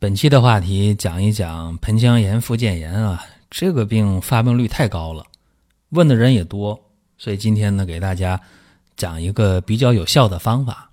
本期的话题讲一讲盆腔炎、附件炎啊，这个病发病率太高了，问的人也多，所以今天呢，给大家讲一个比较有效的方法。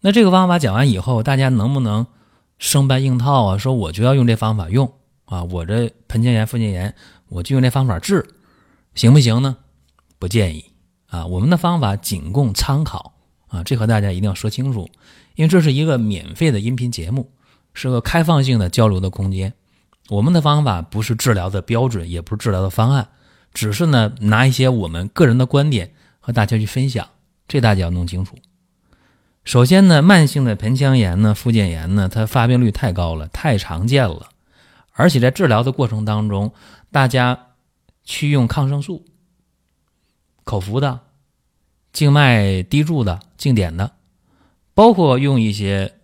那这个方法讲完以后，大家能不能生搬硬套啊？说我就要用这方法用啊，我这盆腔炎、附件炎，我就用这方法治，行不行呢？不建议啊，我们的方法仅供参考啊，这和大家一定要说清楚，因为这是一个免费的音频节目。是个开放性的交流的空间，我们的方法不是治疗的标准，也不是治疗的方案，只是呢拿一些我们个人的观点和大家去分享，这大家要弄清楚。首先呢，慢性的盆腔炎呢、附件炎呢，它发病率太高了，太常见了，而且在治疗的过程当中，大家去用抗生素、口服的、静脉滴注的、静点的，包括用一些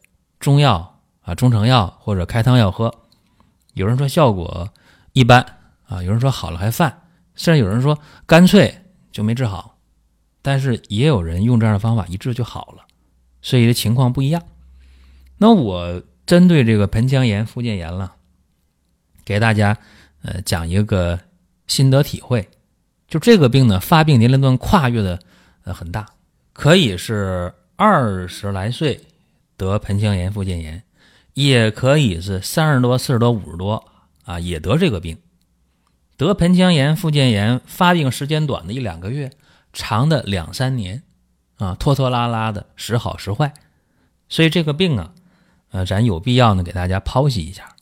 中药。啊，中成药或者开汤药喝，有人说效果一般啊，有人说好了还犯，甚至有人说干脆就没治好，但是也有人用这样的方法一治就好了，所以情况不一样。那我针对这个盆腔炎、附件炎了，给大家呃讲一个心得体会，就这个病呢，发病年龄段跨越的呃很大，可以是二十来岁得盆腔炎、附件炎。也可以是三十多、四十多、五十多啊，也得这个病，得盆腔炎、附件炎，发病时间短的一两个月，长的两三年，啊，拖拖拉拉的，时好时坏，所以这个病啊，呃，咱有必要呢给大家剖析一下。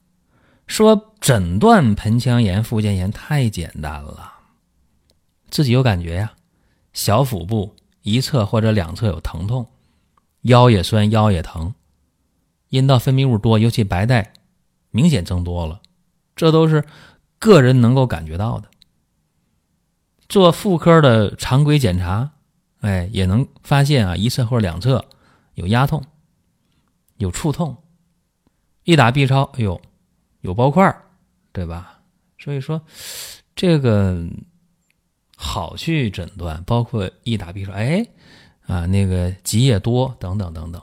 说诊断盆腔炎、附件炎太简单了，自己有感觉呀，小腹部一侧或者两侧有疼痛，腰也酸，腰也疼。阴道分泌物多，尤其白带明显增多了，这都是个人能够感觉到的。做妇科的常规检查，哎，也能发现啊，一侧或者两侧有压痛、有触痛。一打 B 超，哎呦，有包块对吧？所以说这个好去诊断，包括一打 B 超，哎，啊，那个积液多等等等等，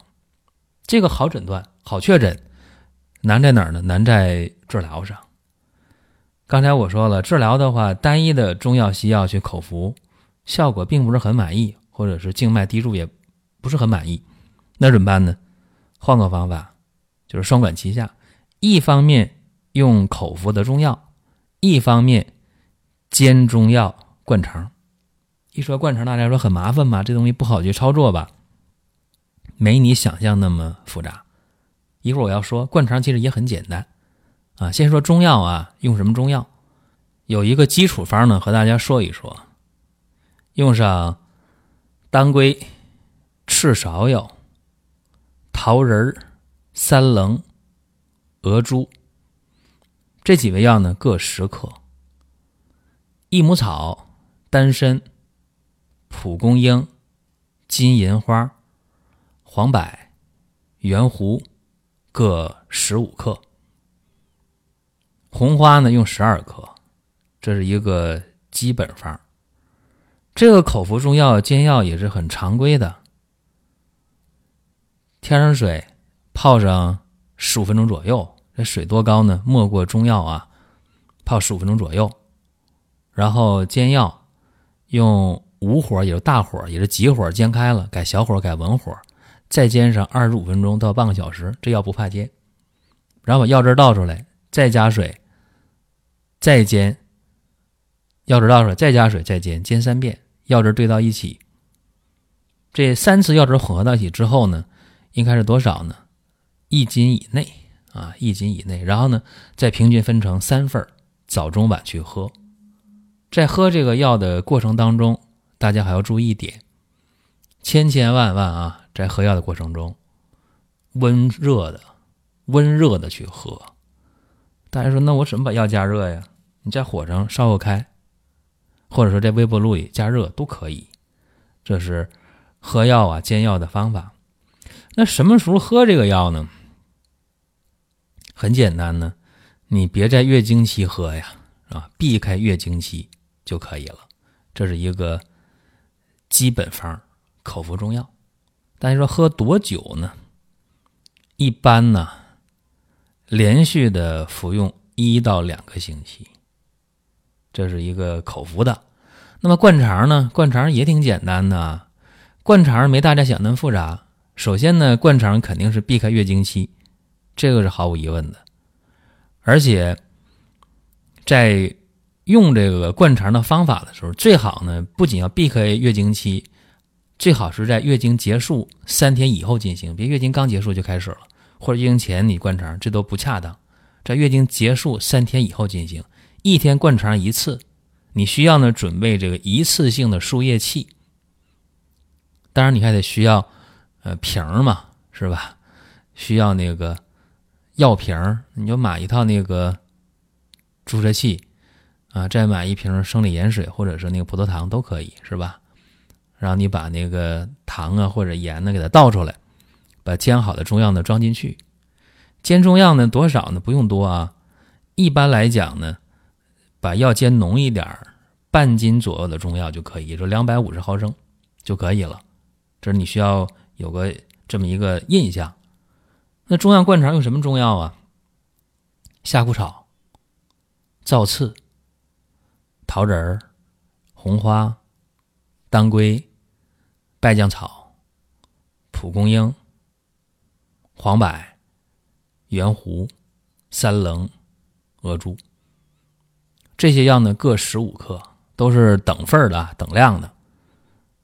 这个好诊断。好确诊，难在哪儿呢？难在治疗上。刚才我说了，治疗的话，单一的中药、西药去口服，效果并不是很满意，或者是静脉滴注也不是很满意，那怎么办呢？换个方法，就是双管齐下，一方面用口服的中药，一方面煎中药灌肠。一说灌肠，大家说很麻烦吧？这东西不好去操作吧？没你想象那么复杂。一会儿我要说灌肠其实也很简单，啊，先说中药啊，用什么中药？有一个基础方呢，和大家说一说。用上当归、赤芍药、桃仁、三棱、鹅珠这几味药呢，各十克。益母草、丹参、蒲公英、金银花、黄柏、圆胡。各十五克，红花呢用十二克，这是一个基本方。这个口服中药煎药也是很常规的，添上水泡上十五分钟左右，这水多高呢？没过中药啊，泡十五分钟左右，然后煎药用无火也是大火也是急火煎开了，改小火改文火。再煎上二十五分钟到半个小时，这药不怕煎。然后把药汁倒出来，再加水，再煎。药汁倒出来，再加水，再煎，煎三遍。药汁兑到一起，这三次药汁混合到一起之后呢，应该是多少呢？一斤以内啊，一斤以内。然后呢，再平均分成三份早中晚去喝。在喝这个药的过程当中，大家还要注意一点，千千万万啊！在喝药的过程中，温热的温热的去喝。大家说，那我怎么把药加热呀？你在火上烧个开，或者说在微波炉里加热都可以。这是喝药啊煎药的方法。那什么时候喝这个药呢？很简单呢，你别在月经期喝呀，啊，避开月经期就可以了。这是一个基本方，口服中药。但是说喝多久呢？一般呢，连续的服用一到两个星期，这是一个口服的。那么灌肠呢？灌肠也挺简单的，灌肠没大家想那么复杂。首先呢，灌肠肯定是避开月经期，这个是毫无疑问的。而且在用这个灌肠的方法的时候，最好呢不仅要避开月经期。最好是在月经结束三天以后进行，别月经刚结束就开始了，或者月经前你灌肠，这都不恰当。在月经结束三天以后进行，一天灌肠一次。你需要呢准备这个一次性的输液器，当然你还得需要呃瓶儿嘛，是吧？需要那个药瓶儿，你就买一套那个注射器啊，再买一瓶生理盐水或者是那个葡萄糖都可以，是吧？然后你把那个糖啊或者盐呢给它倒出来，把煎好的中药呢装进去。煎中药呢多少呢？不用多啊。一般来讲呢，把药煎浓一点儿半斤左右的中药就可以，也就两百五十毫升就可以了。这是你需要有个这么一个印象。那中药灌肠用什么中药啊？夏枯草、皂刺、桃仁儿、红花。当归、败酱草、蒲公英、黄柏、圆胡、三棱、鹅珠，这些药呢各十五克，都是等份的、等量的。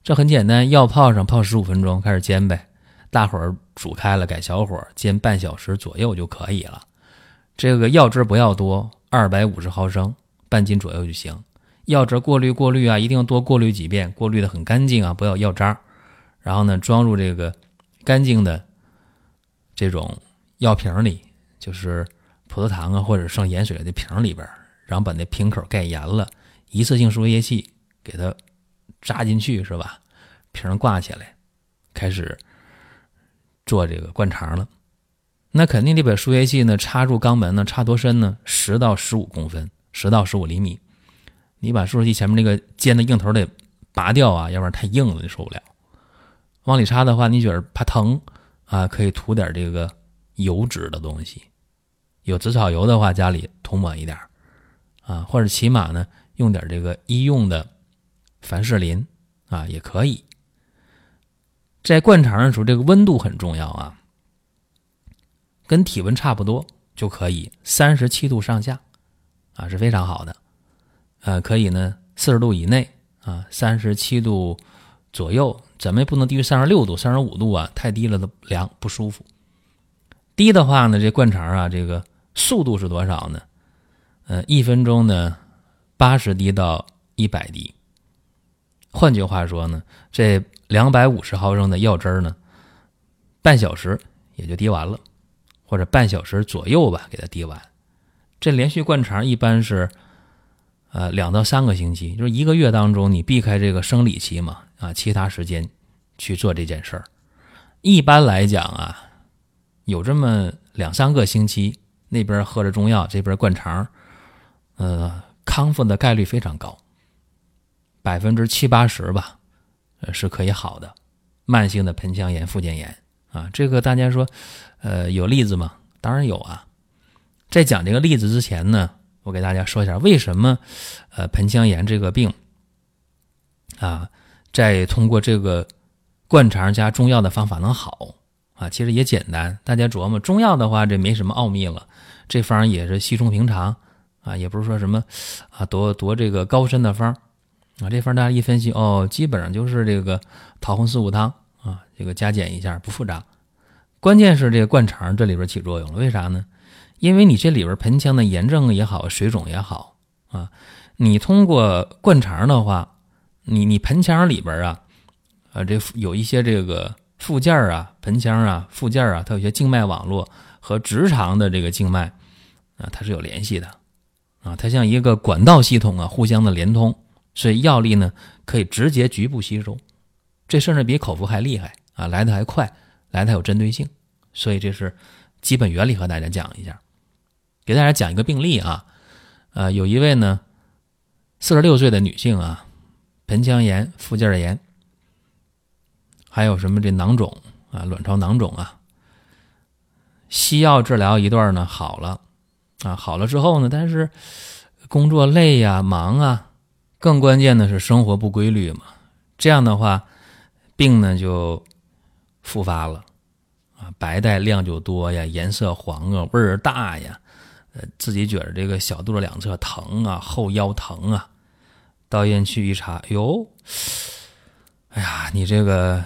这很简单，药泡上泡十五分钟，开始煎呗。大火煮开了，改小火煎半小时左右就可以了。这个药汁不要多，二百五十毫升，半斤左右就行。药汁过滤过滤啊，一定要多过滤几遍，过滤的很干净啊，不要药渣。然后呢，装入这个干净的这种药瓶里，就是葡萄糖啊或者剩盐水的瓶里边，然后把那瓶口盖严了，一次性输液器给它扎进去，是吧？瓶挂起来，开始做这个灌肠了。那肯定得把输液器呢插入肛门呢，插多深呢？十到十五公分，十到十五厘米。你把注射器前面那个尖的硬头得拔掉啊，要不然太硬了，你受不了。往里插的话，你觉得怕疼啊？可以涂点这个油脂的东西，有紫草油的话，家里涂抹一点啊，或者起码呢，用点这个医用的凡士林啊，也可以。在灌肠的时候，这个温度很重要啊，跟体温差不多就可以，三十七度上下啊，是非常好的。呃，可以呢，四十度以内啊，三十七度左右，怎么也不能低于三十六度、三十五度啊，太低了都凉不舒服。低的话呢，这灌肠啊，这个速度是多少呢？呃，一分钟呢，八十滴到一百滴。换句话说呢，这两百五十毫升的药汁呢，半小时也就滴完了，或者半小时左右吧，给它滴完。这连续灌肠一般是。呃，两到三个星期，就是一个月当中，你避开这个生理期嘛，啊，其他时间去做这件事儿。一般来讲啊，有这么两三个星期，那边喝着中药，这边灌肠，呃，康复的概率非常高，百分之七八十吧，呃，是可以好的。慢性的盆腔炎、附件炎啊，这个大家说，呃，有例子吗？当然有啊。在讲这个例子之前呢。我给大家说一下为什么，呃，盆腔炎这个病，啊，在通过这个灌肠加中药的方法能好啊？其实也简单，大家琢磨，中药的话这没什么奥秘了，这方也是稀松平常啊，也不是说什么啊多多这个高深的方啊。这方大家一分析哦，基本上就是这个桃红四物汤啊，这个加减一下不复杂。关键是这个灌肠这里边起作用了，为啥呢？因为你这里边盆腔的炎症也好，水肿也好啊，你通过灌肠的话，你你盆腔里边啊，啊这有一些这个附件啊，盆腔啊附件啊，它有些静脉网络和直肠的这个静脉啊，它是有联系的啊，它像一个管道系统啊，互相的连通，所以药力呢可以直接局部吸收，这甚至比口服还厉害啊，来的还快，来的还有针对性，所以这是基本原理和大家讲一下，给大家讲一个病例啊，呃，有一位呢四十六岁的女性啊，盆腔炎、附件炎，还有什么这囊肿啊，卵巢囊肿啊。西药治疗一段呢，好了，啊，好了之后呢，但是工作累呀、忙啊，更关键的是生活不规律嘛。这样的话，病呢就复发了，啊，白带量就多呀，颜色黄啊，味儿大呀，呃，自己觉得这个小肚子两侧疼啊，后腰疼啊，到医院去一查，哟，哎呀，你这个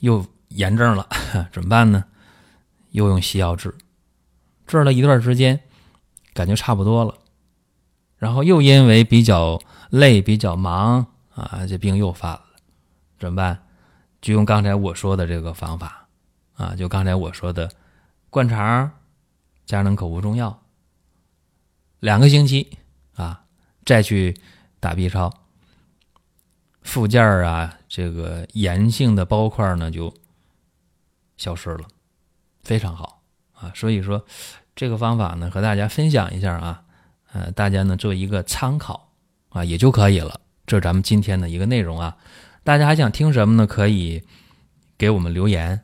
又炎症了，怎么办呢？又用西药治，治了一段时间，感觉差不多了，然后又因为比较累、比较忙啊，这病又犯了，怎么办？就用刚才我说的这个方法啊，就刚才我说的灌肠加上口服中药，两个星期啊，再去打 B 超，附件啊，这个炎性的包块呢就消失了。非常好啊，所以说这个方法呢，和大家分享一下啊，呃，大家呢做一个参考啊，也就可以了。这是咱们今天的一个内容啊。大家还想听什么呢？可以给我们留言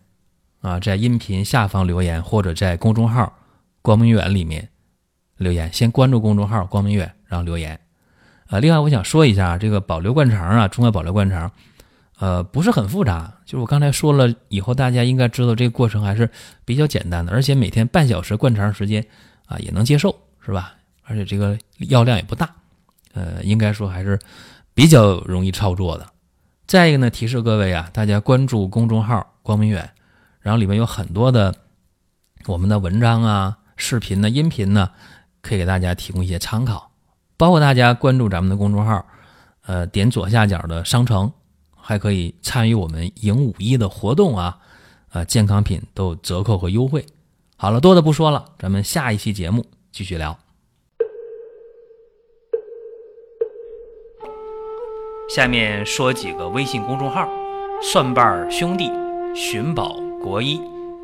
啊，在音频下方留言，或者在公众号“光明远”里面留言。先关注公众号“光明远”，然后留言啊。另外，我想说一下这个保留灌肠啊，中外保留灌肠。呃，不是很复杂，就是我刚才说了以后，大家应该知道这个过程还是比较简单的，而且每天半小时灌肠时间啊也能接受，是吧？而且这个药量也不大，呃，应该说还是比较容易操作的。再一个呢，提示各位啊，大家关注公众号“光明远”，然后里面有很多的我们的文章啊、视频呢、音频呢，可以给大家提供一些参考。包括大家关注咱们的公众号，呃，点左下角的商城。还可以参与我们迎五一的活动啊，啊，健康品都有折扣和优惠。好了，多的不说了，咱们下一期节目继续聊。下面说几个微信公众号：蒜瓣兄弟、寻宝国医、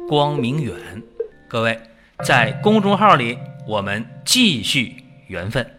光明远。各位在公众号里，我们继续缘分。